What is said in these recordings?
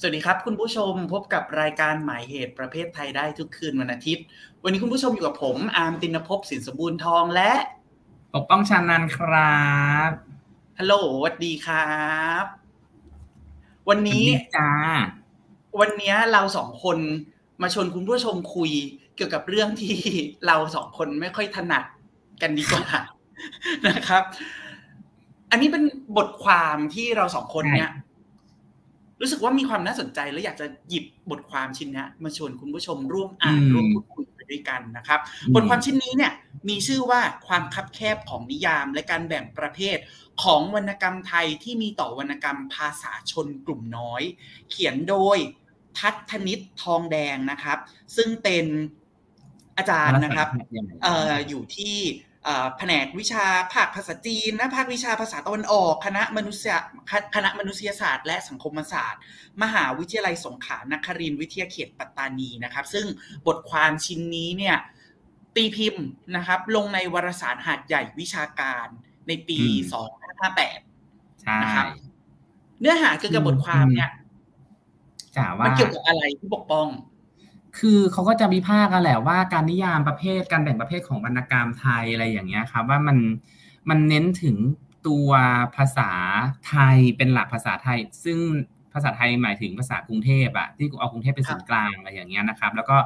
สวัสดีครับ คุณผู้ชมพบกับรายการหมายเหตุประเภทไทยได้ทุกคืนวันอาทิตย์ วันนี้คุณผู้ชมอยู่กับผม อาร์มตินภพสินสมบูรณ์ทองและปกป้องชานันครับฮัลโหลสวัสดีครับ วันนี้จ้าวันนี้เราสองคนมาชวนคุณผู้ชมคุยเกี่ยวกับเรื่องที่เราสองคนไม่ค่อยถนัดกันดีกว่านะครับ อันนี้เป็นบทความที่เราสองคนเนี่ย รู้สึกว่ามีความน่าสนใจและอยากจะหยิบบทความชิ้นนี้มาชวนคุณผู้ชมร่วมอ่านร่วมพูดคุยไปด้วยกันนะครับ บทความชิ้นนี้เนี่ยมีชื่อว่าความคับแคบของนิยามและการแบ่งประเภทของวรรณกรรมไทยที่มีต่อวรรณกรรมภาษาชนกลุ่มน้อย เขียนโดยทัศนิตทองแดงนะครับ ซึ่งเป็นอาจารย์นะครับเอ่ออยู่ที่ แผนกวิชาภาคภาษาจีนนะภาควิชาภาษาตะวันออกคณะมนุษยคณะมนุษยศาสตร์ และสังคมศาสตร์ มหาวิทยาลัยสงขลานครินทร์วิทยาเขตปัตตานีนะครับ ซึ่งบทความชิ้นนี้เนี่ยตีพิมพ์นะครับลงในวารสารหาดใหญ่วิชาการในปี 2558ใช่นะครับเนื้อหาเกี่ยวกับบทความเนี่ยมันเกี่ยวกับอะไรที่ปกป้อง คือเขาก็จะวิพากษ์กันแหละว่าการนิยามประเภทการแบ่งประเภทของวรรณกรรมไทยอะไรอย่างเงี้ยครับว่ามันมันเน้นถึงตัวภาษาไทยเป็นหลักภาษาไทย ซึ่งภาษาไทยหมายถึงภาษากรุงเทพอะที่เอากรุงเทพเป็นศูนย์กลางอะไรอย่างเงี้ยนะครับ แล้วก็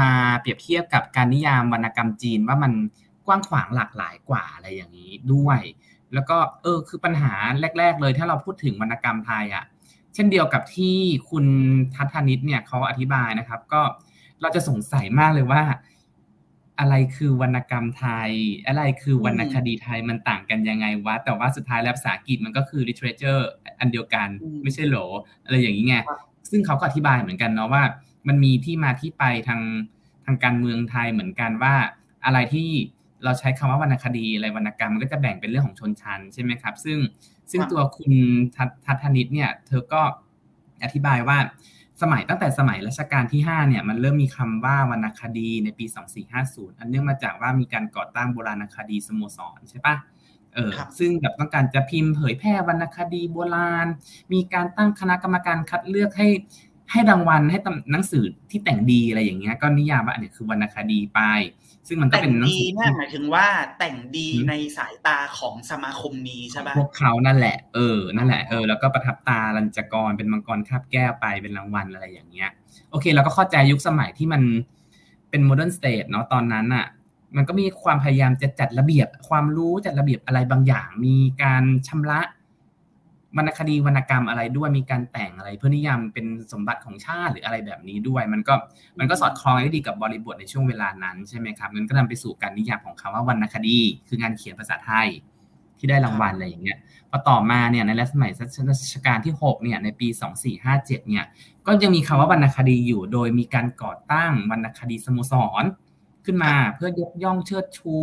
มาเปรียบเทียบกับการนิยามวรรณกรรมจีนว่ามันกว้างขวางหลากหลายกว่าอะไรอย่างนี้ด้วย แล้วก็เออคือปัญหาแรก ๆ เลยถ้าเราพูดถึงวรรณกรรมไทยอะเช่นเดียวกับที่คุณทัศนิตเนี่ยเขาอธิบายนะครับ ก็เราจะสงสัยมากเลยว่า อะไรคือวรรณกรรมไทย อะไรคือวรรณคดีไทยมันต่างกันยังไงวะแต่ว่าสุดท้ายแล้วภาษาอังกฤษมันก็คือ literature อันเดียวกันไม่ใช่หรออะไรอย่างนี้ไงซึ่งเขาก็อธิบายเหมือนกันเนาะว่า มันมีที่มาที่ไปทางทางการเมืองไทยเหมือนกันว่า อะไรที่ เราใช้คำว่าวรรณคดีอะไรวรรณกรรมมันก็จะแบ่งเป็นเรื่องของชนชั้นใช่ไหมครับ ซึ่งซึ่งตัวคุณทัศนิตเนี่ย เธอก็อธิบายว่าสมัยตั้งแต่สมัยรัชกาลที่ 5 เนี่ยมันเริ่มมีคำว่าวรรณคดีในปี 2450 อันเนื่องมาจากว่ามีการก่อตั้งโบราณคดีสโมสรใช่ปะเออซึ่งแบบต้องการจะพิมพ์เผยแพร่วรรณคดีโบราณ มีการตั้งคณะกรรมการคัดเลือกให้ ให้รางวัลให้หนังสือที่แต่งดีอะไรอย่างเงี้ยก็นิยามว่าอันนี้คือวรรณคดีไป ซึ่งมันก็เป็นหนังสือเนี่ยหมายถึงว่าแต่งดีในสายตาของสมาคมนี้ใช่ปะพวกเขานั่นแหละเออนั่นแหละเออแล้วก็ประทับตาลัญจกรเป็นมังกรคาบแก้วไปเป็นรางวัลอะไรอย่างเงี้ย โอเคเราก็เข้าใจยุคสมัยที่มันเป็น modern state เนาะตอนนั้นอะมันก็มีความพยายามจะจัดระเบียบความรู้จัดระเบียบอะไรบางอย่าง มีการชำระ วรรณคดีวรรณกรรมอะไรด้วยมีการแต่งอะไร เพื่อนิยามเป็นสมบัติของชาติหรืออะไรแบบนี้ด้วย มันก็มันก็สอดคล้องได้ดีกับบริบทในช่วงเวลานั้นใช่ไหมครับมันก็นำไปสู่การนิยามของคำว่าวรรณคดี คืองานเขียนภาษาไทยที่ได้รางวัลอะไรอย่างเงี้ยพอต่อมาเนี่ยในรัชสมัยรัชกาลที่6เนี่ยในปี 2457เนี่ยก็ยังมีคำว่าวรรณคดีอยู่ โดยมีการก่อตั้งวรรณคดีสโมสร ขึ้นมาเพื่อยกย่องเชิดชู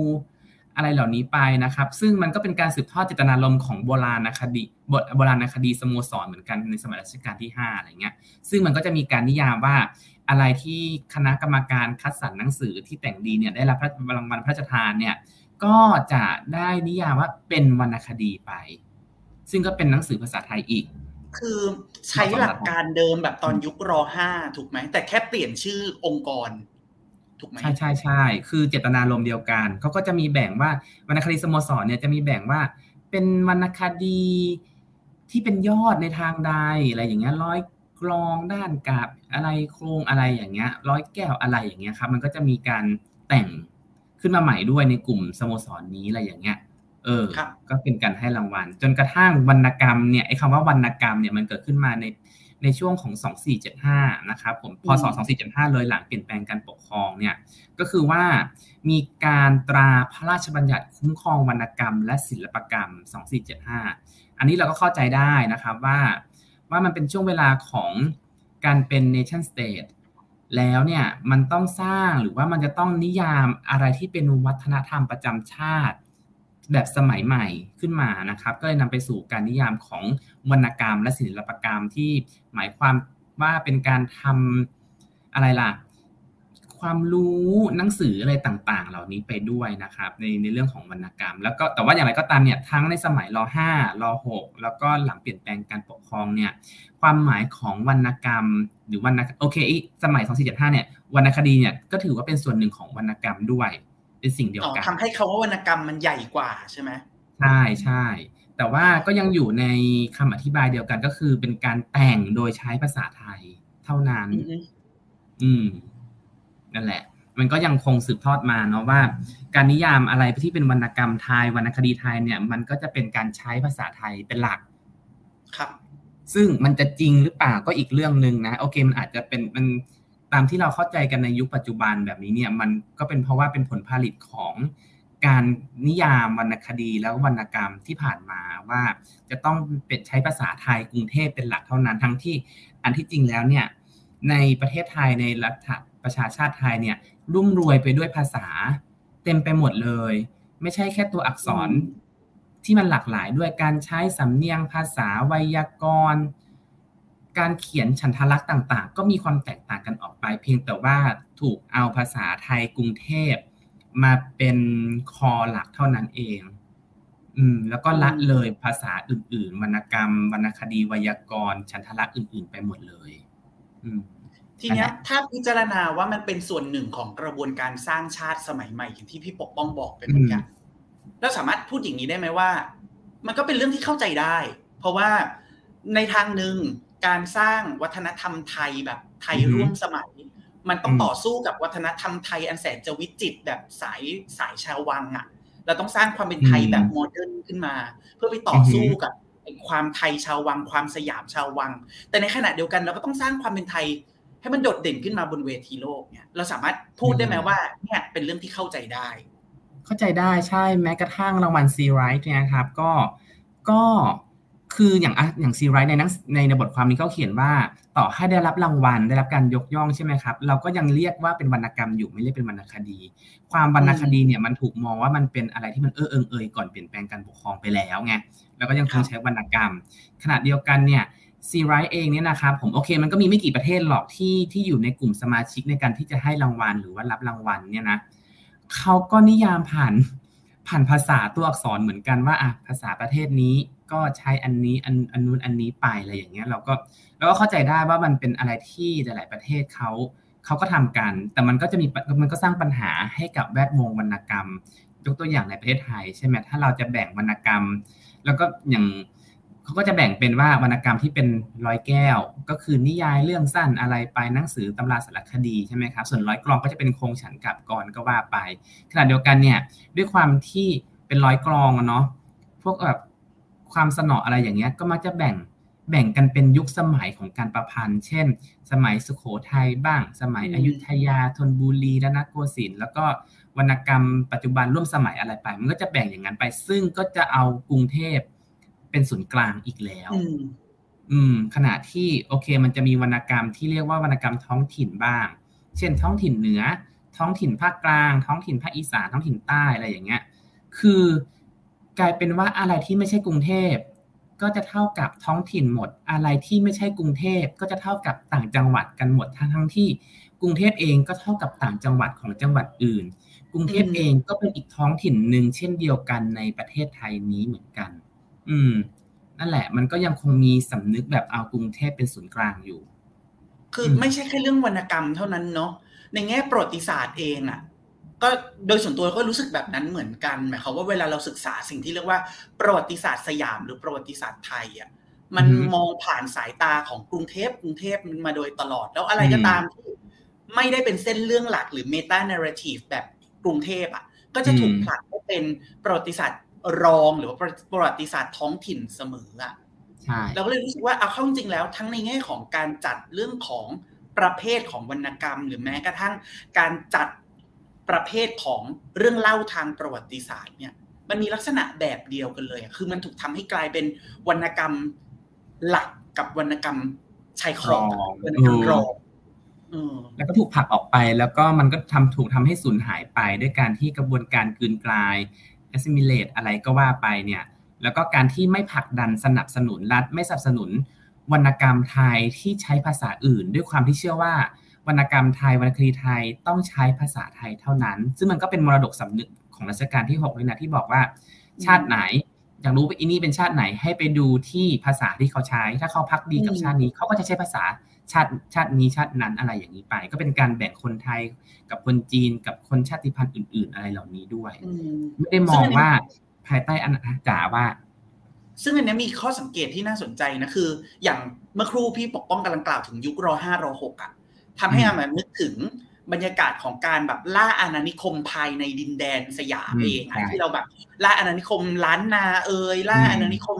อะไรเหล่านี้ไปนะครับ ซึ่งมันก็เป็นการสืบทอดเจตนารมณ์ของโบราณคดีบทโบราณคดีสโมสรเหมือนกันในสมัยรัชกาลที่5อะไรเงี้ยซึ่งมันก็จะมีการนิยามว่าอะไรที่คณะกรรมการคัดสรรหนังสือที่แต่งดีเนี่ยได้รับรางวัลพระราชทานเนี่ยก็จะได้นิยามว่าเป็นวรรณคดีไป ซึ่งก็เป็นหนังสือภาษาไทยอีก คือใช้หลักการเดิมแบบตอนยุครห้าถูกไหมแต่แค่เปลี่ยนชื่อองค์กร ถูกไหมใช่ใช่ใช่คือเจตนารมณ์เดียวกันเขาก็จะมีแบ่งว่าวรรณคดีสโมสรเนี่ยจะมีแบ่งว่า เป็นวรรณคดีที่เป็นยอดในทางใดอะไรอย่างเงี้ยร้อยกรองด้านกาบอะไรโครงอะไรอย่างเงี้ย ร้อยแก้วอะไรอย่างเงี้ยครับ มันก็จะมีการแต่งขึ้นมาใหม่ด้วยในกลุ่มสโมสรนนี้อะไรอย่างเงี้ย เออ ก็เป็นการให้รางวัล จนกระทั่งวรรณกรรมเนี่ยไอ้คำว่าวรรณกรรมเนี่ยมันเกิดขึ้นมาใน ในช่วงของ 2475 นะครับผมพศ2475 เลยหลังเปลี่ยนแปลงการปกครองเนี่ยก็คือว่ามีการตราพระราชบัญญัติคุ้มครองวรรณกรรม และศิลปกรรม 2475 อันนี้เราก็เข้าใจได้นะครับว่าว่ามันเป็นช่วงเวลาของการเป็น nation state แล้วเนี่ยมันต้องสร้างหรือว่ามันจะต้องนิยามอะไรที่เป็นวัฒนธรรมประจำชาติ แบบสมัยใหม่ขึ้นมานะครับ ก็เลยนำไปสู่การนิยามของวรรณกรรมและศิลปกรรมที่หมายความว่าเป็นการทำอะไรล่ะ ความรู้หนังสืออะไรต่างๆ เหล่านี้ไปด้วยนะครับ ในในเรื่องของวรรณกรรม แล้วก็แต่ว่าอย่างไรก็ตามเนี่ยทั้งในสมัยร5ร6แล้วก็หลังเปลี่ยนแปลงการปกครองเนี่ยความหมายของวรรณกรรม หรือวรรณโอเคสมัย 2475เนี่ยวรรณคดีเนี่ยก็ถือว่าเป็นส่วนหนึ่งของวรรณกรรมด้วย เป็นสิ่งเดียวกันทำให้เขาว่าวรรณกรรมมันใหญ่กว่าใช่ไหมใช่ใช่แต่ว่าก็ยังอยู่ในคำอธิบายเดียวกันก็คือเป็นการแต่งโดยใช้ภาษาไทยเท่านั้น อืมนั่นแหละ มันก็ยังคงสืบทอดมาเนาะว่า การนิยามอะไรที่เป็นวรรณกรรมไทยวรรณคดีไทยเนี่ย มันก็จะเป็นการใช้ภาษาไทยเป็นหลัก ครับ ซึ่งมันจะจริงหรือเปล่าก็อีกเรื่องหนึ่งนะโอเค มันอาจจะเป็นมัน ตามที่เราเข้าใจกันในยุคปัจจุบันแบบนี้เนี่ยมันก็เป็นเพราะว่าเป็นผลผลิตของการนิยามวรรณคดีแล้ววรรณกรรมที่ผ่านมาว่าจะต้องเป็นใช้ภาษาไทยกรุงเทพเป็นหลักเท่านั้น ทั้งที่อันที่จริงแล้วเนี่ยในประเทศไทยในรัฐประชาชาติไทยเนี่ยรุ่มรวยไปด้วยภาษาเต็มไปหมดเลย ไม่ใช่แค่ตัวอักษรที่มันหลากหลายด้วยการใช้สำเนียงภาษาไวยากรณ์ การเขียนฉันทลักษณ์ต่างๆ ก็มีความแตกต่างกันออกไป เพียงแต่ว่าถูกเอาภาษาไทยกรุงเทพมาเป็นคอหลักเท่านั้นเอง อืม แล้วก็ละเลยภาษาอื่น ๆ วรรณกรรม วรรณคดีไวยากรณ์ฉันทลักษณ์อื่น ๆ ไปหมดเลย อืมทีเนี้ยถ้าพิจารณาว่ามันเป็นส่วนหนึ่งของกระบวนการสร้างชาติสมัยใหม่อย่างที่พี่ปกป้องบอกเป็นเหมือนกันแล้วสามารถพูดอย่างนี้ได้ไหมว่า มันก็เป็นเรื่องที่เข้าใจได้ เพราะว่าในทางหนึ่ง การสร้างวัฒนธรรมไทยแบบไทยร่วมสมัย มันต้องต่อสู้กับวัฒนธรรมไทยอันแสนจะวิจิตแบบสายสายชาววังอะ เราต้องสร้างความเป็นไทยแบบโมเดิร์นขึ้นมา เพื่อไปต่อสู้กับความไทยชาววัง ความสยามชาววัง แต่ในขณะเดียวกันเราก็ต้องสร้างความเป็นไทย ให้มันโดดเด่นขึ้นมาบนเวทีโลกเนี่ยเราสามารถพูดได้ไหมว่าเนี่ยเป็นเรื่องที่เข้าใจได้ เข้าใจได้ใช่แม้กระทั่งรางวัลซีไรท์เนี่ยครับก็ก็ คืออย่างอย่างซีไรท์ในนังในในบทความนี้เขาเขียนว่า ต่อให้ได้รับรางวัลได้รับการยกย่องใช่ไหมครับ เราก็ยังเรียกว่าเป็นวรรณกรรมอยู่ไม่เรียกเป็นวรรณคดี ความวรรณคดีเนี่ยมันถูกมองว่ามันเป็นอะไรที่มันเออเอิงเอยก่อนเปลี่ยนแปลงการปกครองไปแล้วไงแล้วก็ยังคงใช้วรรณกรรม ขณะเดียวกันเนี่ยซีไรท์เองเนี่ยนะครับผมโอเคมันก็มีไม่กี่ประเทศหรอกที่ที่อยู่ในกลุ่มสมาชิกในการที่จะให้รางวัลหรือว่ารับรางวัลเนี่ยนะเขาก็นิยามผ่านผ่านภาษาตัวอักษรเหมือนกันว่าอะภาษาประเทศนี้ ก็ใช้อันนี้อันอันนู้นอันนี้ไปอะไรอย่างเงี้ยเราก็เราก็เข้าใจได้ว่ามันเป็นอะไรที่หลาย ๆ ประเทศเขาเขาก็ทำกัน แต่มันก็จะมีมันก็สร้างปัญหาให้กับแวดวงวรรณกรรม ยกตัวอย่างในประเทศไทยใช่ไหมถ้าเราจะแบ่งวรรณกรรม แล้วก็อย่างเขาก็จะแบ่งเป็นว่าวรรณกรรมที่เป็นร้อยแก้ว ก็คือนิยายเรื่องสั้นอะไรไปหนังสือตำราสารคดีใช่ไหมครับส่วนร้อยกรองก็จะเป็นโครงฉันกับกรก็ว่าไปขณะเดียวกันเนี่ยด้วยความที่เป็นร้อยกรองเนาะพวกแบบ ความสนออะไรอย่างเงี้ยก็มักจะแบ่งแบ่งกันเป็นยุคสมัยของการประพันธ์ เช่น สมัยสุโขทัยบ้าง สมัยอยุธยาธนบุรีรัตนโกสินทร์แล้วก็วรรณกรรมปัจจุบันร่วมสมัยอะไรไป มันก็จะแบ่งอย่างนั้นไป ซึ่งก็จะเอากรุงเทพเป็นศูนย์กลางอีกแล้ว อืม ขณะที่โอเค มันจะมีวรรณกรรมที่เรียกว่าวรรณกรรมท้องถิ่นบ้าง เช่น ท้องถิ่นเหนือ ท้องถิ่นภาคกลาง ท้องถิ่นภาคอีสาน ท้องถิ่นใต้อะไรอย่างเงี้ย คือ กลายเป็นว่าอะไรที่ไม่ใช่กรุงเทพก็จะเท่ากับท้องถิ่นหมด อะไรที่ไม่ใช่กรุงเทพก็จะเท่ากับต่างจังหวัดกันหมดทั้งทั้งที่กรุงเทพเองก็เท่ากับต่างจังหวัดของจังหวัดอื่น กรุงเทพเองก็เป็นอีกท้องถิ่นหนึ่งเช่นเดียวกันในประเทศไทยนี้เหมือนกัน อืม นั่นแหละ มันก็ยังคงมีสำนึกแบบเอากรุงเทพเป็นศูนย์กลางอยู่ คือไม่ใช่แค่เรื่องวรรณกรรมเท่านั้นเนาะในแง่ประวัติศาสตร์เองอะ ก็โดยส่วนตัวก็รู้สึกแบบนั้นเหมือนกันหมายความว่าเวลาเราศึกษาสิ่งที่เรียกว่าประวัติศาสตร์สยามหรือประวัติศาสตร์ไทยอะมันมองผ่านสายตาของกรุงเทพกรุงเทพมันมาโดยตลอด แล้วอะไรก็ตามที่ไม่ได้เป็นเส้นเรื่องหลักหรือ metanarrative แบบกรุงเทพอะ ก็จะถูกผลักให้เป็นประวัติศาสตร์รองหรือว่าประวัติศาสตร์ท้องถิ่นเสมออะเราก็เลยรู้สึกว่าเอาเข้าจริงแล้ว ทั้งในแง่ของการจัดเรื่องของประเภทของวรรณกรรม หรือแม้กระทั่งการจัด ประเภทของเรื่องเล่าทางประวัติศาสตร์เนี่ย มันมีลักษณะแบบเดียวกันเลยคือมันถูกทำให้กลายเป็นวรรณกรรมหลักกับวรรณกรรมชายครองวรรณกรรมรองแล้วก็ถูกผลักออกไปแล้วก็มันก็ทำถูกทำให้สูญหายไป ด้วยการที่กระบวนการกืนกลาย assimilate อะไรก็ว่าไปเนี่ย แล้วก็การที่ไม่ผลักดันสนับสนุนรัฐไม่สนับสนุนวรรณกรรมไทยที่ใช้ภาษาอื่น ด้วยความที่เชื่อว่า วรรณกรรมไทยวรรณคดีไทยต้องใช้ภาษาไทยเท่านั้น ซึ่งมันก็เป็นมรดกสำนึกของรัชกาลที่6เลยนะที่บอกว่า ชาติไหนอยากรู้ว่าอินี่เป็นชาติไหนให้ไปดูที่ภาษาที่เขาใช้ ถ้าเขาพักดีกับชาตินี้เขาก็จะใช้ภาษาชาติชาตินี้ชาตินั้นอะไรอย่างนี้ไป ก็เป็นการแบ่งคนไทยกับคนจีนกับคนชาติพันธุ์อื่น ๆ อะไรเหล่านี้ด้วยไม่ได้มองว่าภายใต้อันจ๋าว่า ซึ่งอันนี้มีข้อสังเกตที่น่าสนใจนะคือ อย่างเมื่อครู่พี่ปกป้องกำลังกล่าวถึงยุครอห้ารอหกอะ ทำให้อามันนึกถึงบรรยากาศของการแบบล่าอาณานิคมภายในดินแดนสยามเองที่เราแบบล่าอาณานิคมล้านนาเอยล่าอาณานิคม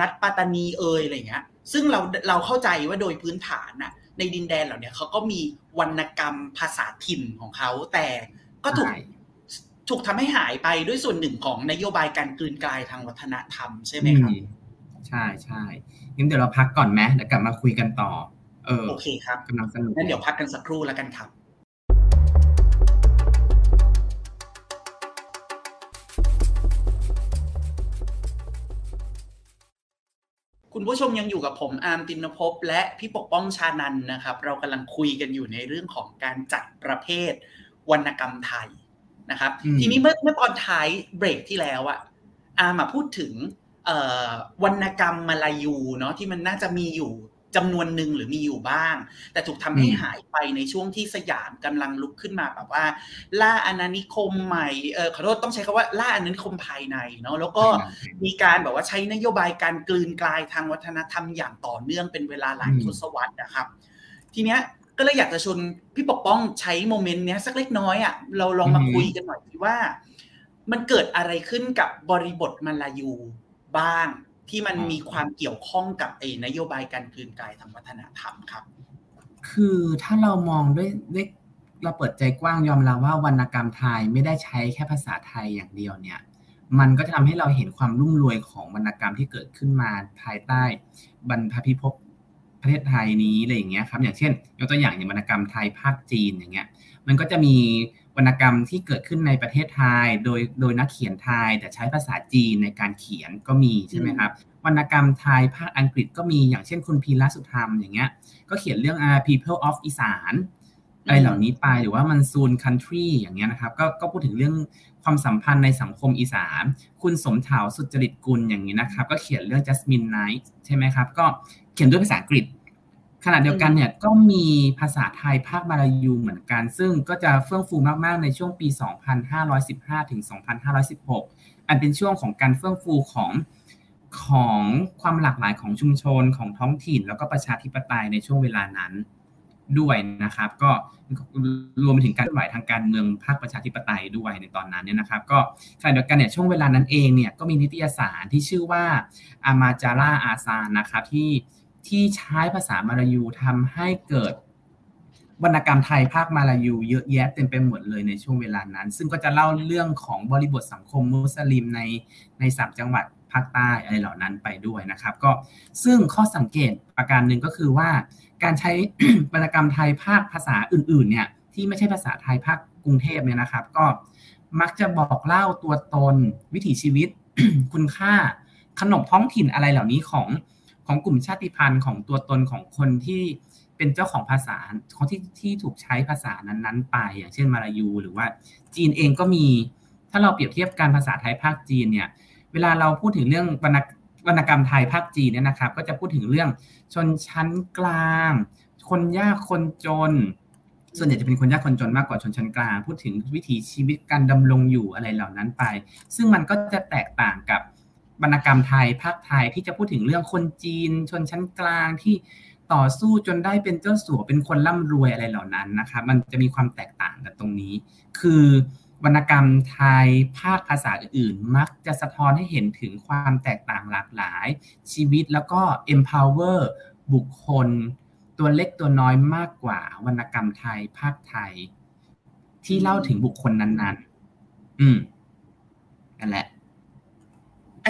รัฐปัตตานีเอยอะไรเงี้ย ซึ่งเราเราเข้าใจว่าโดยพื้นฐานน่ะในดินแดนเหล่านี้เขาก็มีวรรณกรรมภาษาถิ่นของเขาแต่ก็ถูกถูกทำให้หายไปด้วยส่วนหนึ่งของนโยบายการกลืนกลายทางวัฒนธรรมใช่ไหมครับ ใช่ใช่งั้นเดี๋ยวเราพักก่อนไหมเดี๋ยวกลับมาคุยกันต่อเออ โอเคครับกำลังสนุกงั้นเดี๋ยวพักกันสักครู่แล้วกันครับคุณผู้ชมยังอยู่กับผมอาร์มตินภพและพี่ปกป้องชานันนะครับ เรากำลังคุยกันอยู่ในเรื่องของการจัดประเภทวรรณกรรมไทยนะครับ ทีนี้เมื่อเมื่อตอนท้ายเบรกที่แล้วอะอาร์มาพูดถึงวรรณกรรมมาลายูเนาะที่มันน่าจะมีอยู่ จำนวนหนึ่งหรือมีอยู่บ้าง แต่ถูกทำให้หายไปในช่วงที่สยามกำลังลุกขึ้นมาแบบว่า ล่าอาณานิคมใหม่เออขอโทษต้องใช้คำว่าล่าอาณานิคมภายในเนาะแล้วก็มีการแบบว่าใช้นโยบายการกลืนกลายทางวัฒนธรรมอย่างต่อเนื่องเป็นเวลาหลายทศวรรษนะครับ ทีเนี้ยก็เลยอยากจะชวนพี่ปกป้องใช้โมเมนต์เนี้ยสักเล็กน้อยอะเราลองมาคุยกันหน่อยว่า มันเกิดอะไรขึ้นกับบริบทมาลายูบ้าง ที่มันมีความเกี่ยวข้องกับไอ้นโยบายการคืนกายทางวัฒนธรรมครับ คือถ้าเรามองด้วยด้วยเราเปิดใจกว้างยอมรับว่าวรรณกรรมไทยไม่ได้ใช้แค่ภาษาไทยอย่างเดียวเนี่ย มันก็จะทำให้เราเห็นความรุ่มรวยของวรรณกรรมที่เกิดขึ้นมาภายใต้บรรพพิภพประเทศไทยนี้อะไรอย่างเงี้ยครับ อย่างเช่น ยกตัวอย่างอย่างวรรณกรรมไทยภาคจีนอย่างเงี้ย มันก็จะมี วรรณกรรมที่เกิดขึ้นในประเทศไทย โดยโดยนักเขียนไทย แต่ใช้ภาษาจีนในการเขียนก็มีใช่ไหมครับวรรณกรรมไทยภาคอังกฤษก็มีอย่างเช่นคุณพีระสุธรรมอย่างเงี้ย ก็เขียนเรื่อง uh, people of อีสานอะไรเหล่านี้ไปหรือว่ามันซูนคันทรีอย่างเงี้ยนะครับก็ก็พูดถึงเรื่องความสัมพันธ์ในสังคมอีสานคุณสมถาวสุจริตกุลอย่างนี้นะครับ ก็เขียนเรื่อง Jasmine Night ใช่ไหมครับ ก็เขียนด้วยภาษาอังกฤษ ขณะเดียวกันเนี่ยก็มีภาษาไทยภาคมาลายูเหมือนกัน ซึ่งก็จะเฟื่องฟูมาก ๆ ในช่วงปี 2515 ถึง 2516 อันเป็นช่วงของการเฟื่องฟูของของความหลากหลายของชุมชนของท้องถิ่น แล้วก็ประชาธิปไตยในช่วงเวลานั้นด้วยนะครับ ก็รวมไปถึงการเคลื่อนไหวทางการเมืองภาคประชาธิปไตยด้วยในตอนนั้นเนี่ยนะครับ ก็ขณะเดียวกันเนี่ยช่วงเวลานั้นเองเนี่ยก็มีนิตยสารที่ชื่อว่าอามาจาร่าอาซานนะครับที่ ที่ใช้ภาษามาลายูทำให้เกิดวรรณกรรมไทยภาคมาลายูเยอะแยะเต็มไปหมดเลยในช่วงเวลานั้น ซึ่งก็จะเล่าเรื่องของบริบทสังคมมุสลิมในในสามจังหวัดภาคใต้อะไรเหล่านั้นไปด้วยนะครับ ก็ซึ่งข้อสังเกตประการหนึ่งก็คือว่า การใช้วรรณกรรมไทยภาคภาษาอื่น ๆ เนี่ยที่ไม่ใช่ภาษาไทยภาคกรุงเทพเนี่ยนะครับ ก็มักจะบอกเล่าตัวตนวิถีชีวิต คุณค่าขนบท้องถิ่นอะไรเหล่านี้ของ ของกลุ่มชาติพันธุ์ของตัวตนของคนที่เป็นเจ้าของภาษาของที่ที่ถูกใช้ภาษานั้นๆ ไป อย่างเช่นมาลายู หรือว่าจีนเองก็มี ถ้าเราเปรียบเทียบการภาษาไทยภาคจีนเนี่ย เวลาเราพูดถึงเรื่องวรรณวรรณกรรมไทยภาคจีนเนี่ยนะครับ ก็จะพูดถึงเรื่องชนชั้นกลาง คนยากคนจน ส่วนใหญ่จะเป็นคนยากคนจนมากกว่าชนชั้นกลาง พูดถึงวิถีชีวิตการดำรงอยู่อะไรเหล่านั้นไป ซึ่งมันก็จะแตกต่างกับ วรรณกรรมไทยภาคไทยที่จะพูดถึงเรื่องคนจีน ชนชั้นกลางที่ต่อสู้จนได้เป็นเจ้าสัวเป็นคนร่ำรวยอะไรเหล่านั้นนะครับมันจะมีความแตกต่างกันตรงนี้ คือวรรณกรรมไทยภาคภาษาอื่นมักจะสะท้อนให้เห็นถึงความแตกต่างหลากหลาย ชีวิตแล้วก็ empower บุคคล ตัวเล็กตัวน้อยมากกว่าวรรณกรรมไทยภาคไทย ที่เล่าถึงบุคคลนั้น ๆ อืมนั่นแหละ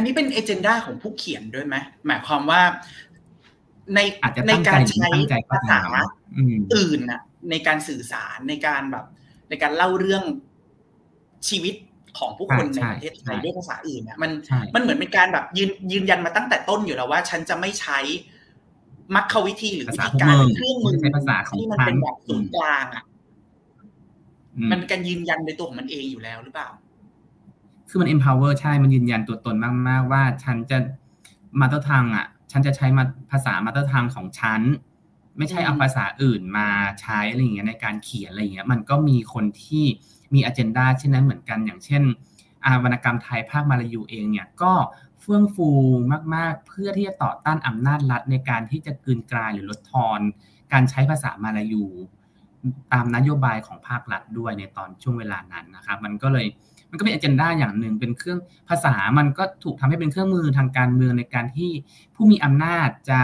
นนี้เป็นเอเจนดาของผู้เขียนด้วยไหมหมายความว่าในในการใช้ภาษาอื่นน่ะในการสื่อสารในการแบบ ในการเล่าเรื่องชีวิตของผู้คนในประเทศไทยด้วยภาษาอื่นเนี่ยมันมันเหมือนเป็นการแบบยืนยืนยันมาตั้งแต่ต้นอยู่แล้วว่า ฉันจะไม่ใช้มรรควิธีหรือวิภาษาธีพวกการมึงเครื่องมือไม่ใช่ภาษาของที่มันฉันเป็นแบบศูนย์กลางอะอืมมันเป็นการยืนยันในตัวของมันเองอยู่แล้วหรือเปล่า คือมัน empower ใช่ มันยืนยันตัวตนมาก ๆ ว่าฉันจะมาตรทางอะ ฉันจะใช้มาภาษามาตรทางของฉัน ไม่ใช่อืมเอาภาษาอื่นมาใช้อะไรอย่างเงี้ยในการเขียนอะไรอย่างเงี้ย มันก็มีคนที่มีอ g e n d a เช่นนั้นเหมือนกัน อย่างเช่นอาวรรณกรรมไทยภาคมาลายูเองเนี่ยก็เฟื่องฟูมาก ๆ เพื่อที่จะต่อต้านอำนาจรัฐในการที่จะกลืนกลายหรือลดทอน การใช้ภาษามาลายู ตามนโยบายของภาครัฐด้วยในตอนช่วงเวลานั้นนะครับ มันก็เลย มันก็เป็นอ g e n d a อย่างหนึ่งเป็นเครื่องภาษามันก็ถูกทำให้เป็นเครื่องมือทางการเมืองในการที่ผู้มีอำนาจจะ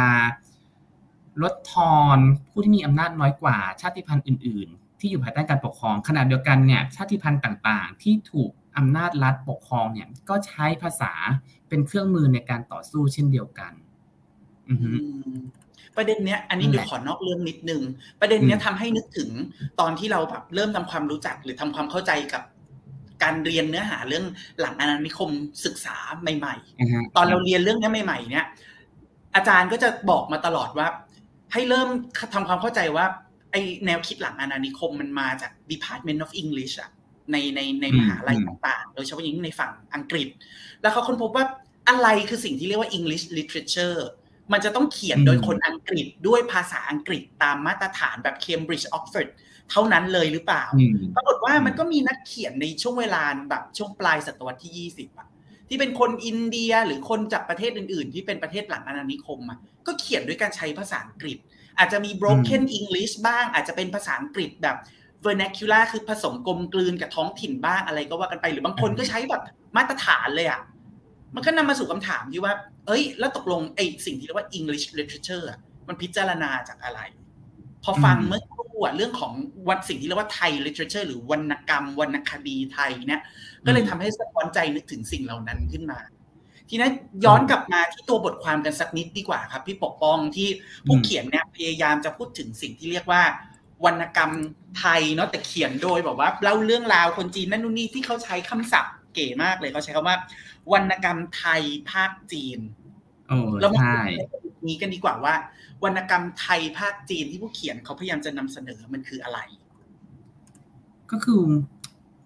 ลดทอนผู้ที่มีอำนาจน้อยกว่าชาติพันธุ์อื่น ๆ ที่อยู่ภายใต้การปกครองขณะเดียวกันเนี่ยชาติพันธุ์ต่างๆ ที่ถูกอำนาจรัฐปกครองเนี่ยก็ใช้ภาษาเป็นเครื่องมือในการต่อสู้เช่นเดียวกันอือประเด็นเนี้ยอันนี้เดี๋ยวขอนอกเรื่องนิดนึง ประเด็นเนี้ยอืมทำให้นึกถึงตอนที่เราแบบเริ่มทำความรู้จักหรือทำความเข้าใจกับ การเรียนเนื้อหาเรื่องหลังอาณานิคมศึกษาใหม่ๆอือฮึตอนเราเรียนเรื่องนี้ใหม่ ๆ เนี่ย อาจารย์ก็จะบอกมาตลอดว่า ให้เริ่มทำความเข้าใจว่า ไอแนวคิดหลังอาณานิคมมันมาจาก Department of English อะในในในอืมมหาลัยอืมต่างๆ โดยเฉพาะยิ่งในฝั่งอังกฤษ แล้วเขาค้นพบว่าอะไรคือสิ่งที่เรียกว่า English literature มันจะต้องเขียนโดยคนอังกฤษด้วยภาษาอังกฤษตามมาตรฐานแบบ Cambridge Oxford เท่านั้นเลยหรือเปล่าอืมปรากฏว่ามันก็มีนักเขียนในช่วงเวลาแบบช่วงปลายศตวรรษที่ 20อะที่เป็นคนอินเดียหรือคนจากประเทศอื่น ๆ ที่เป็นประเทศหลังอาณานิคมอะก็เขียนด้วยการใช้ภาษาอังกฤษ อาจจะมี broken English บ้าง อาจจะเป็นภาษาอังกฤษแบบ vernacular คือผสมกลมกลืนกับท้องถิ่นบ้างอะไรก็ว่ากันไป หรือบางคนก็ใช้แบบมาตรฐานเลยอะมันก็นำมาสู่คำถามที่ว่า เอ้ย แล้วตกลงไอ้สิ่งที่เรียกว่า English literature อะมันพิจารณาจากอะไร พอฟังอืมเมื่อ ครู่อะเรื่องของวันสิ่งที่เรียกว่าไทย literature หรือวรรณกรรมวรรณคดีไทยเนี่ย ก็เลยทำให้สะท้อนใจนึกถึงสิ่งเหล่านั้นขึ้นมา ทีนั้นย้อนกลับมาที่ตัวบทความกันสักนิดดีกว่าครับ พี่ปกป้องที่ผู้อืมเขียนเนี่ยพยายามจะพูดถึงสิ่งที่เรียกว่าวรรณกรรมไทยเนาะแต่เขียนโดยแบบว่าเล่าเรื่องราวคนจีนนั่นนู่นนี่ที่เขาใช้คำศัพท์เก๋มากเลยเขาใช้คำว่า วรรณกรรมไทยภาคจีนโอ้เรามาใช่พูดในประเด็นนี้กันดีกว่าว่า วรรณกรรมไทยภาคจีนที่ผู้เขียนเขาพยายามจะนำเสนอมันคืออะไร ก็คือ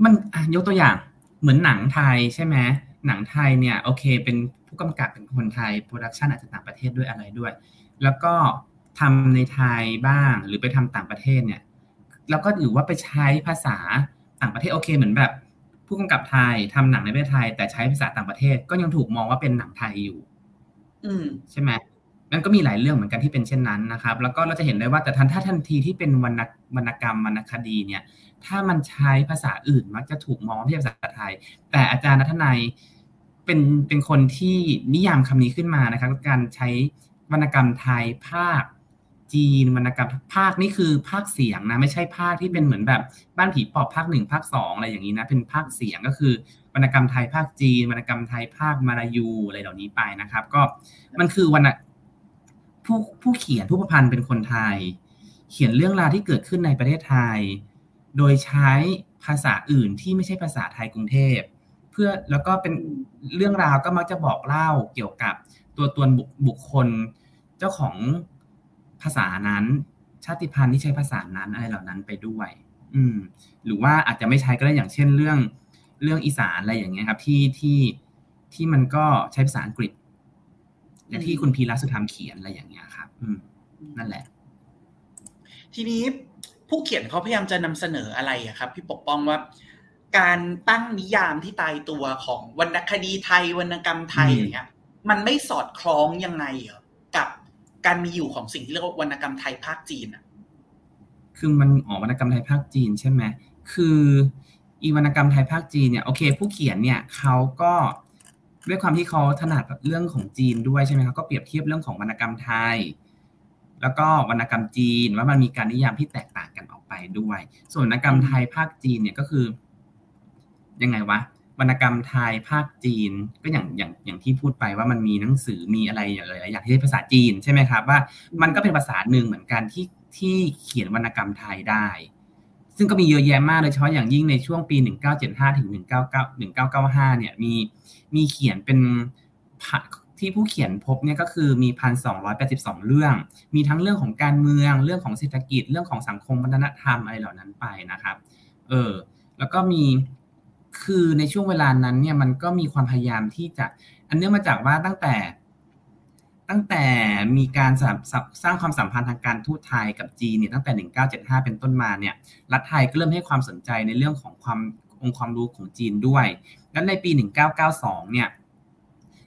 มันอะยกตัวอย่างเหมือนหนังไทยใช่ไหมหนังไทยเนี่ยโอเค เป็นผู้กำกับเป็นคนไทย production อาจจะต่างประเทศด้วยอะไรด้วย แล้วก็ทำในไทยบ้างหรือไปทำต่างประเทศเนี่ย แล้วก็หรือว่าไปใช้ภาษาต่างประเทศโอเคเหมือนแบบ ผู้กำกับไทยทำหนังในประเทศไทย แต่ใช้ภาษาต่างประเทศก็ยังถูกมองว่าเป็นหนังไทยอยู่ อืมใช่ไหม มันก็มีหลายเรื่องเหมือนกันที่เป็นเช่นนั้นนะครับ แล้วก็เราจะเห็นได้ว่าแต่ทันถ้าทันทีที่เป็นวรรณวรรณกรรมวรรณคดีเนี่ยถ้ามันใช้ภาษาอื่นมักจะถูกมองว่าไม่ใช่ภาษาไทย แต่อาจารย์นัทนัยเป็นเป็นคนที่นิยามคำนี้ขึ้นมานะครับ การใช้วรรณกรรมไทยภาคจีนวรรณกรรมภาคนี่คือภาคเสียงนะไม่ใช่ภาคที่เป็นเหมือนแบบบ้านผีปอบภาคหนึ่งภาคสองอะไรอย่างนี้นะเป็นภาคเสียงก็คือวรรณกรรมไทยภาคจีนวรรณกรรมไทยภาคมาลายูอะไรเหล่านี้ไปนะครับ ก็มันคือวรรณ ผู้ผู้เขียนผู้ประพันธ์เป็นคนไทย เขียนเรื่องราวที่เกิดขึ้นในประเทศไทย โดยใช้ภาษาอื่นที่ไม่ใช่ภาษาไทยกรุงเทพ เพื่อแล้วก็เป็นเรื่องราวก็มักจะบอกเล่าเกี่ยวกับตัวตนบุคบุคคลเจ้าของภาษานั้น ชาติพันธุ์ที่ใช้ภาษานั้นอะไรเหล่านั้นไปด้วย อืม หรือว่าอาจจะไม่ใช้ก็ได้อย่างเช่นเรื่องเรื่องอีสานอะไรอย่างเงี้ยครับที่ที่ที่มันก็ใช้ภาษาอังกฤษ อย่างที่คุณพีระสุธรรมเขียนอะไรอย่างเงี้ยครับ อืม นั่นแหละ ทีนี้ผู้เขียนเขาพยายามจะนำเสนออะไรอะครับ พี่ปกป้องว่า การตั้งนิยามที่ตายตัวของวรรณคดีไทยวรรณกรรมไทยอืมอย่างเงี้ย มันไม่สอดคล้องยังไงเหรอกับการมีอยู่ของสิ่งที่เรียกว่าวรรณกรรมไทยภาคจีนอะคือมันอ๋อวรรณกรรมไทยภาคจีนใช่ไหมคืออีวรรณกรรมไทยภาคจีนเนี่ยโอเค ผู้เขียนเนี่ยเขาก็ ด้วยความที่เขาถนัดเรื่องของจีนด้วยใช่ไหมครับก็เปรียบเทียบเรื่องของวรรณกรรมไทย แล้วก็วรรณกรรมจีนว่ามันมีการนิยามที่แตกต่างกันออกไปด้วย ส่วนวรรณกรรมไทยภาคจีนเนี่ยก็คือยังไงวะวรรณกรรมไทยภาคจีนก็อย่างอย่างอย่างที่พูดไปว่ามันมีหนังสือมีอะไรหลายๆอย่างที่เป็นภาษาจีนใช่ไหมครับ ว่ามันก็เป็นภาษาหนึ่งเหมือนกันที่ที่เขียนวรรณกรรมไทยได้ ซึ่งก็มีเยอะแยะมากโดยเฉพาะอย่างยิ่งในช่วงปี 1975 ถึง 199 1995 เนี่ยมีมีเขียนเป็นที่ผู้เขียนพบเนี่ยก็คือมีพันสองร้อยแปดสิบสองเรื่อง มีทั้งเรื่องของการเมือง เรื่องของเศรษฐกิจ เรื่องของสังคมวัฒนธรรมอะไรเหล่านั้นไปนะครับ เออ แล้วก็มี คือในช่วงเวลานั้นเนี่ยมันก็มีความพยายามที่จะ อันเนื่องมาจากว่าตั้งแต่ ตั้งแต่มีการสร้างความสัมพันธ์ทางการทูตไทยกับจีนเนี่ยตั้งแต่ 1975 เป็นต้นมาเนี่ยรัฐไทยก็เริ่มให้ความสนใจในเรื่องของความองค์ความรู้ของจีนด้วย แล้วในปี 1992 เนี่ย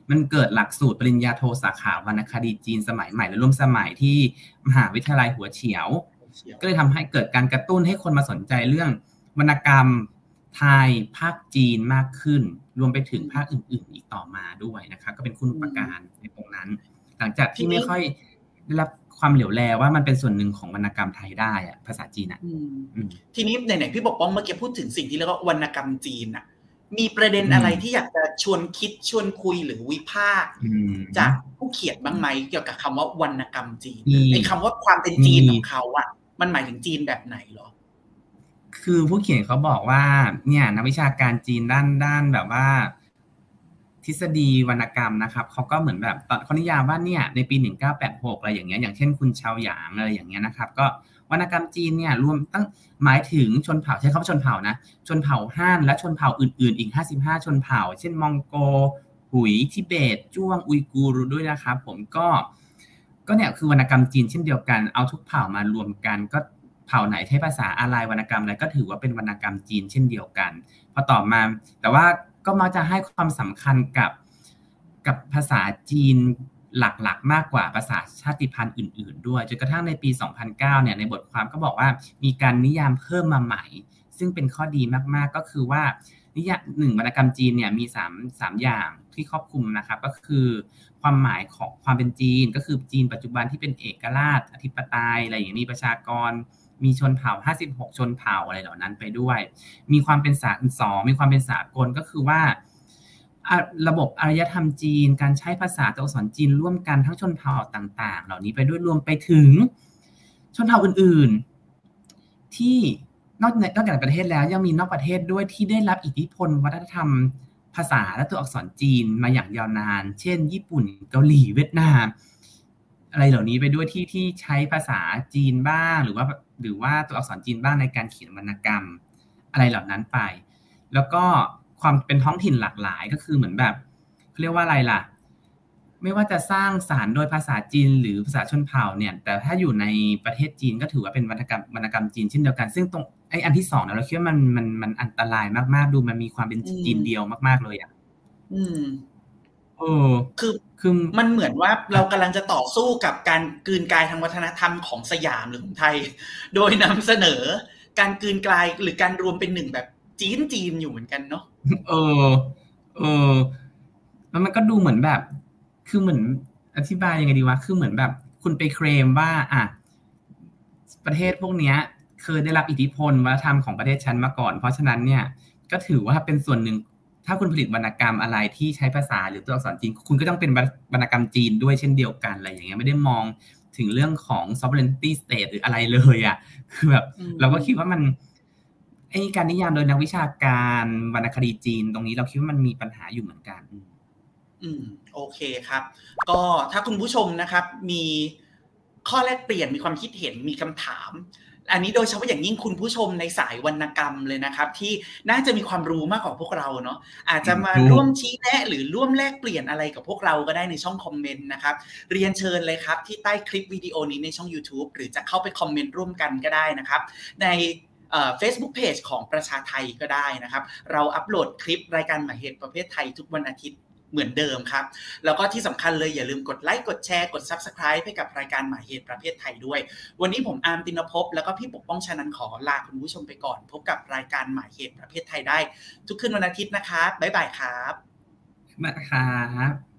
มันเกิดหลักสูตรปริญญาโทสาขาวรรณคดีจีนสมัยใหม่และร่วมสมัยที่มหาวิทยาลัยหัวเฉียว ก็เลยทำให้เกิดการกระตุ้นให้คนมาสนใจเรื่องวรรณกรรมไทยภาคจีนมากขึ้น รวมไปถึงภาคอื่น ๆ อีกต่อมาด้วยนะครับก็เป็นคุณอุปการในตรงนั้น หลังจากที่ไม่ค่อยได้รับความเหลียวแลว่ามันเป็นส่วนหนึ่งของวรรณกรรมไทยได้อะภาษาจีนอะทีนี้ไหนๆพี่บอกป้องเมื่อกี้พูดถึงสิ่งที่เรียกว่าวรรณกรรมจีนอะ มีประเด็นอะไรที่อยากจะชวนคิดชวนคุยหรือวิพากษ์จากผู้เขียนบ้างไหมเกี่ยวกับคำว่าวรรณกรรมจีนไอ้คำว่าความเป็นจีนของเขาอะมันหมายถึงจีนแบบไหนหรอคือผู้เขียนเขาบอกว่า เนี่ยนักวิชาการจีนด้านด้านแบบว่า ทฤษฎีวรรณกรรมนะครับเขาก็เหมือนแบบตอนเขานิยามว่าเนี่ยในปี 1986 อะไรอย่างเงี้ยอย่างเช่นคุณชาวหยางอะไรอย่างเงี้ยนะครับ ก็วรรณกรรมจีนเนี่ยรวมตั้งหมายถึงชนเผ่าใช้คำว่าชนเผ่านะชนเผ่าฮั่นและชนเผ่าอื่นๆ อีก 55 ชนเผ่า เช่นมองโกหุยทิเบต จ้วงอุยกูร์ด้วยนะครับผมก็ก็เนี่ยคือวรรณกรรมจีนเช่นเดียวกันเอาทุกเผ่ามารวมกันก็เผ่าไหนใช้ภาษาอะไรวรรณกรรมอะไรก็ถือว่าเป็นวรรณกรรมจีนเช่นเดียวกันพอต่อมาแต่ว่า ก็มักจะให้ความสำคัญกับกับภาษาจีนหลักๆ มากกว่าภาษาชาติพันธุ์อื่น ๆ ด้วยจนกระทั่งในปี 2009 เนี่ยในบทความก็บอกว่ามีการนิยามเพิ่มมาใหม่ ซึ่งเป็นข้อดีมากๆก็คือว่านิยามหนึ่งวรรณกรรมจีนเนี่ยมี3 3อย่างที่ครอบคลุมนะครับก็คือความหมายของความเป็นจีน ก็คือจีนปัจจุบันที่เป็นเอกราช อธิปไตยอะไรอย่างนี้ประชากร มีชนเผ่า 56 ชนเผ่าอะไรเหล่านั้นไปด้วย มีความเป็นสาสองมีความเป็นสากลก็คือว่า ระบบอารยธรรมจีน การใช้ภาษาตัวอักษรจีนร่วมกันทั้งชนเผ่าต่าง ๆ เหล่านี้ไปด้วยรวมไปถึง ชนเผ่าอื่น ๆ ที่นอกนอกจากประเทศแล้วยังมีนอกประเทศด้วยที่ได้รับอิทธิพลวัฒนธรรมภาษาและตัวอักษรจีนมาอย่างยาวนาน เช่น ญี่ปุ่น เกาหลี เวียดนาม อะไรเหล่านี้ไปด้วยที่ที่ใช้ภาษาจีนบ้าง หรือว่า หรือว่าตัวอักษรจีนบ้างในการเขียนวรรณกรรม อะไรเหล่านั้นไป แล้วก็ความเป็นท้องถิ่นหลากหลายก็คือเหมือนแบบเขาเรียกว่าอะไรล่ะ ไม่ว่าจะสร้างสารโดยภาษาจีนหรือภาษาชนเผ่าเนี่ย แต่ถ้าอยู่ในประเทศจีนก็ถือว่าเป็นวรรณกรรมวรรณกรรมจีนเช่นเดียวกัน ซึ่งตรงไอ้อันที่สองเราคิดว่ามันมันมันอันตรายมากๆ ดูมันมีความเป็นจีนเดียวมาก ๆเลยอะ อืมเออคือ คือมันเหมือนว่าเรากำลังจะต่อสู้กับการกืนกายทางวัฒนธรรมของสยามหรือของไทย โดยนำเสนอการกืนกลายหรือการรวมเป็นหนึ่งแบบจีนจีนอยู่เหมือนกันเนาะเออ เออแล้วมันก็ดูเหมือนแบบ คือเหมือนอธิบายยังไงดีวะคือเหมือนแบบ คุณไปเคลมว่า อะประเทศพวกเนี้ย เคยได้รับอิทธิพลวัฒนธรรมของประเทศชั้นมาก่อน เพราะฉะนั้นเนี่ย ก็ถือว่าเป็นส่วนหนึ่ง ถ้าคุณผลิตวรรณกรรมอะไรที่ใช้ภาษาหรือตัวอักษรจีน คุณก็ต้องเป็นวรรณกรรมจีนด้วยเช่นเดียวกันอะไรอย่างเงี้ยไม่ได้มองถึงเรื่องของ sovereignty state หรืออะไรเลยอะคือแบบเราก็คิดว่ามันไอ้การนิยามโดยนักวิชาการวรรณคดีจีน ตรงนี้เราคิดว่ามันมีปัญหาอยู่เหมือนกัน อืม โอเคครับ ก็ถ้าคุณผู้ชมนะครับ มีข้อแลกเปลี่ยนมีความคิดเห็นมีคำถาม อันนี้โดยเฉพาะอย่างยิ่งคุณผู้ชมในสายวรรณกรรมเลยนะครับ ที่น่าจะมีความรู้มากกว่าพวกเราเนาะอาจจะมาร่วมชี้แนะหรือร่วมแลกเปลี่ยนอะไรกับพวกเราก็ได้ในช่องคอมเมนต์นะครับ เรียนเชิญเลยครับ ที่ใต้คลิปวิดีโอนี้ในช่อง YouTube หรือจะเข้าไปคอมเมนต์ร่วมกันก็ได้นะครับ ในเฟซบุ๊กเพจของประชาไทยก็ได้นะครับ เราอัปโหลดคลิปรายการหมายเหตุประเพทไทยทุกวันอาทิตย์ เหมือนเดิมครับ แล้วก็ที่สำคัญเลยอย่าลืมกดไลค์กดแชร์กด Subscribe ให้กับรายการหมายเหตุประเพทไทยด้วย วันนี้ผมอาร์มติณณภพจ์แล้วก็พี่ปกป้องชานันท์ขอลาคุณผู้ชมไปก่อน พบกับรายการหมายเหตุประเพทไทยได้ ทุกคืนวันอาทิตย์นะครับบ๊ายบายครับมาครับ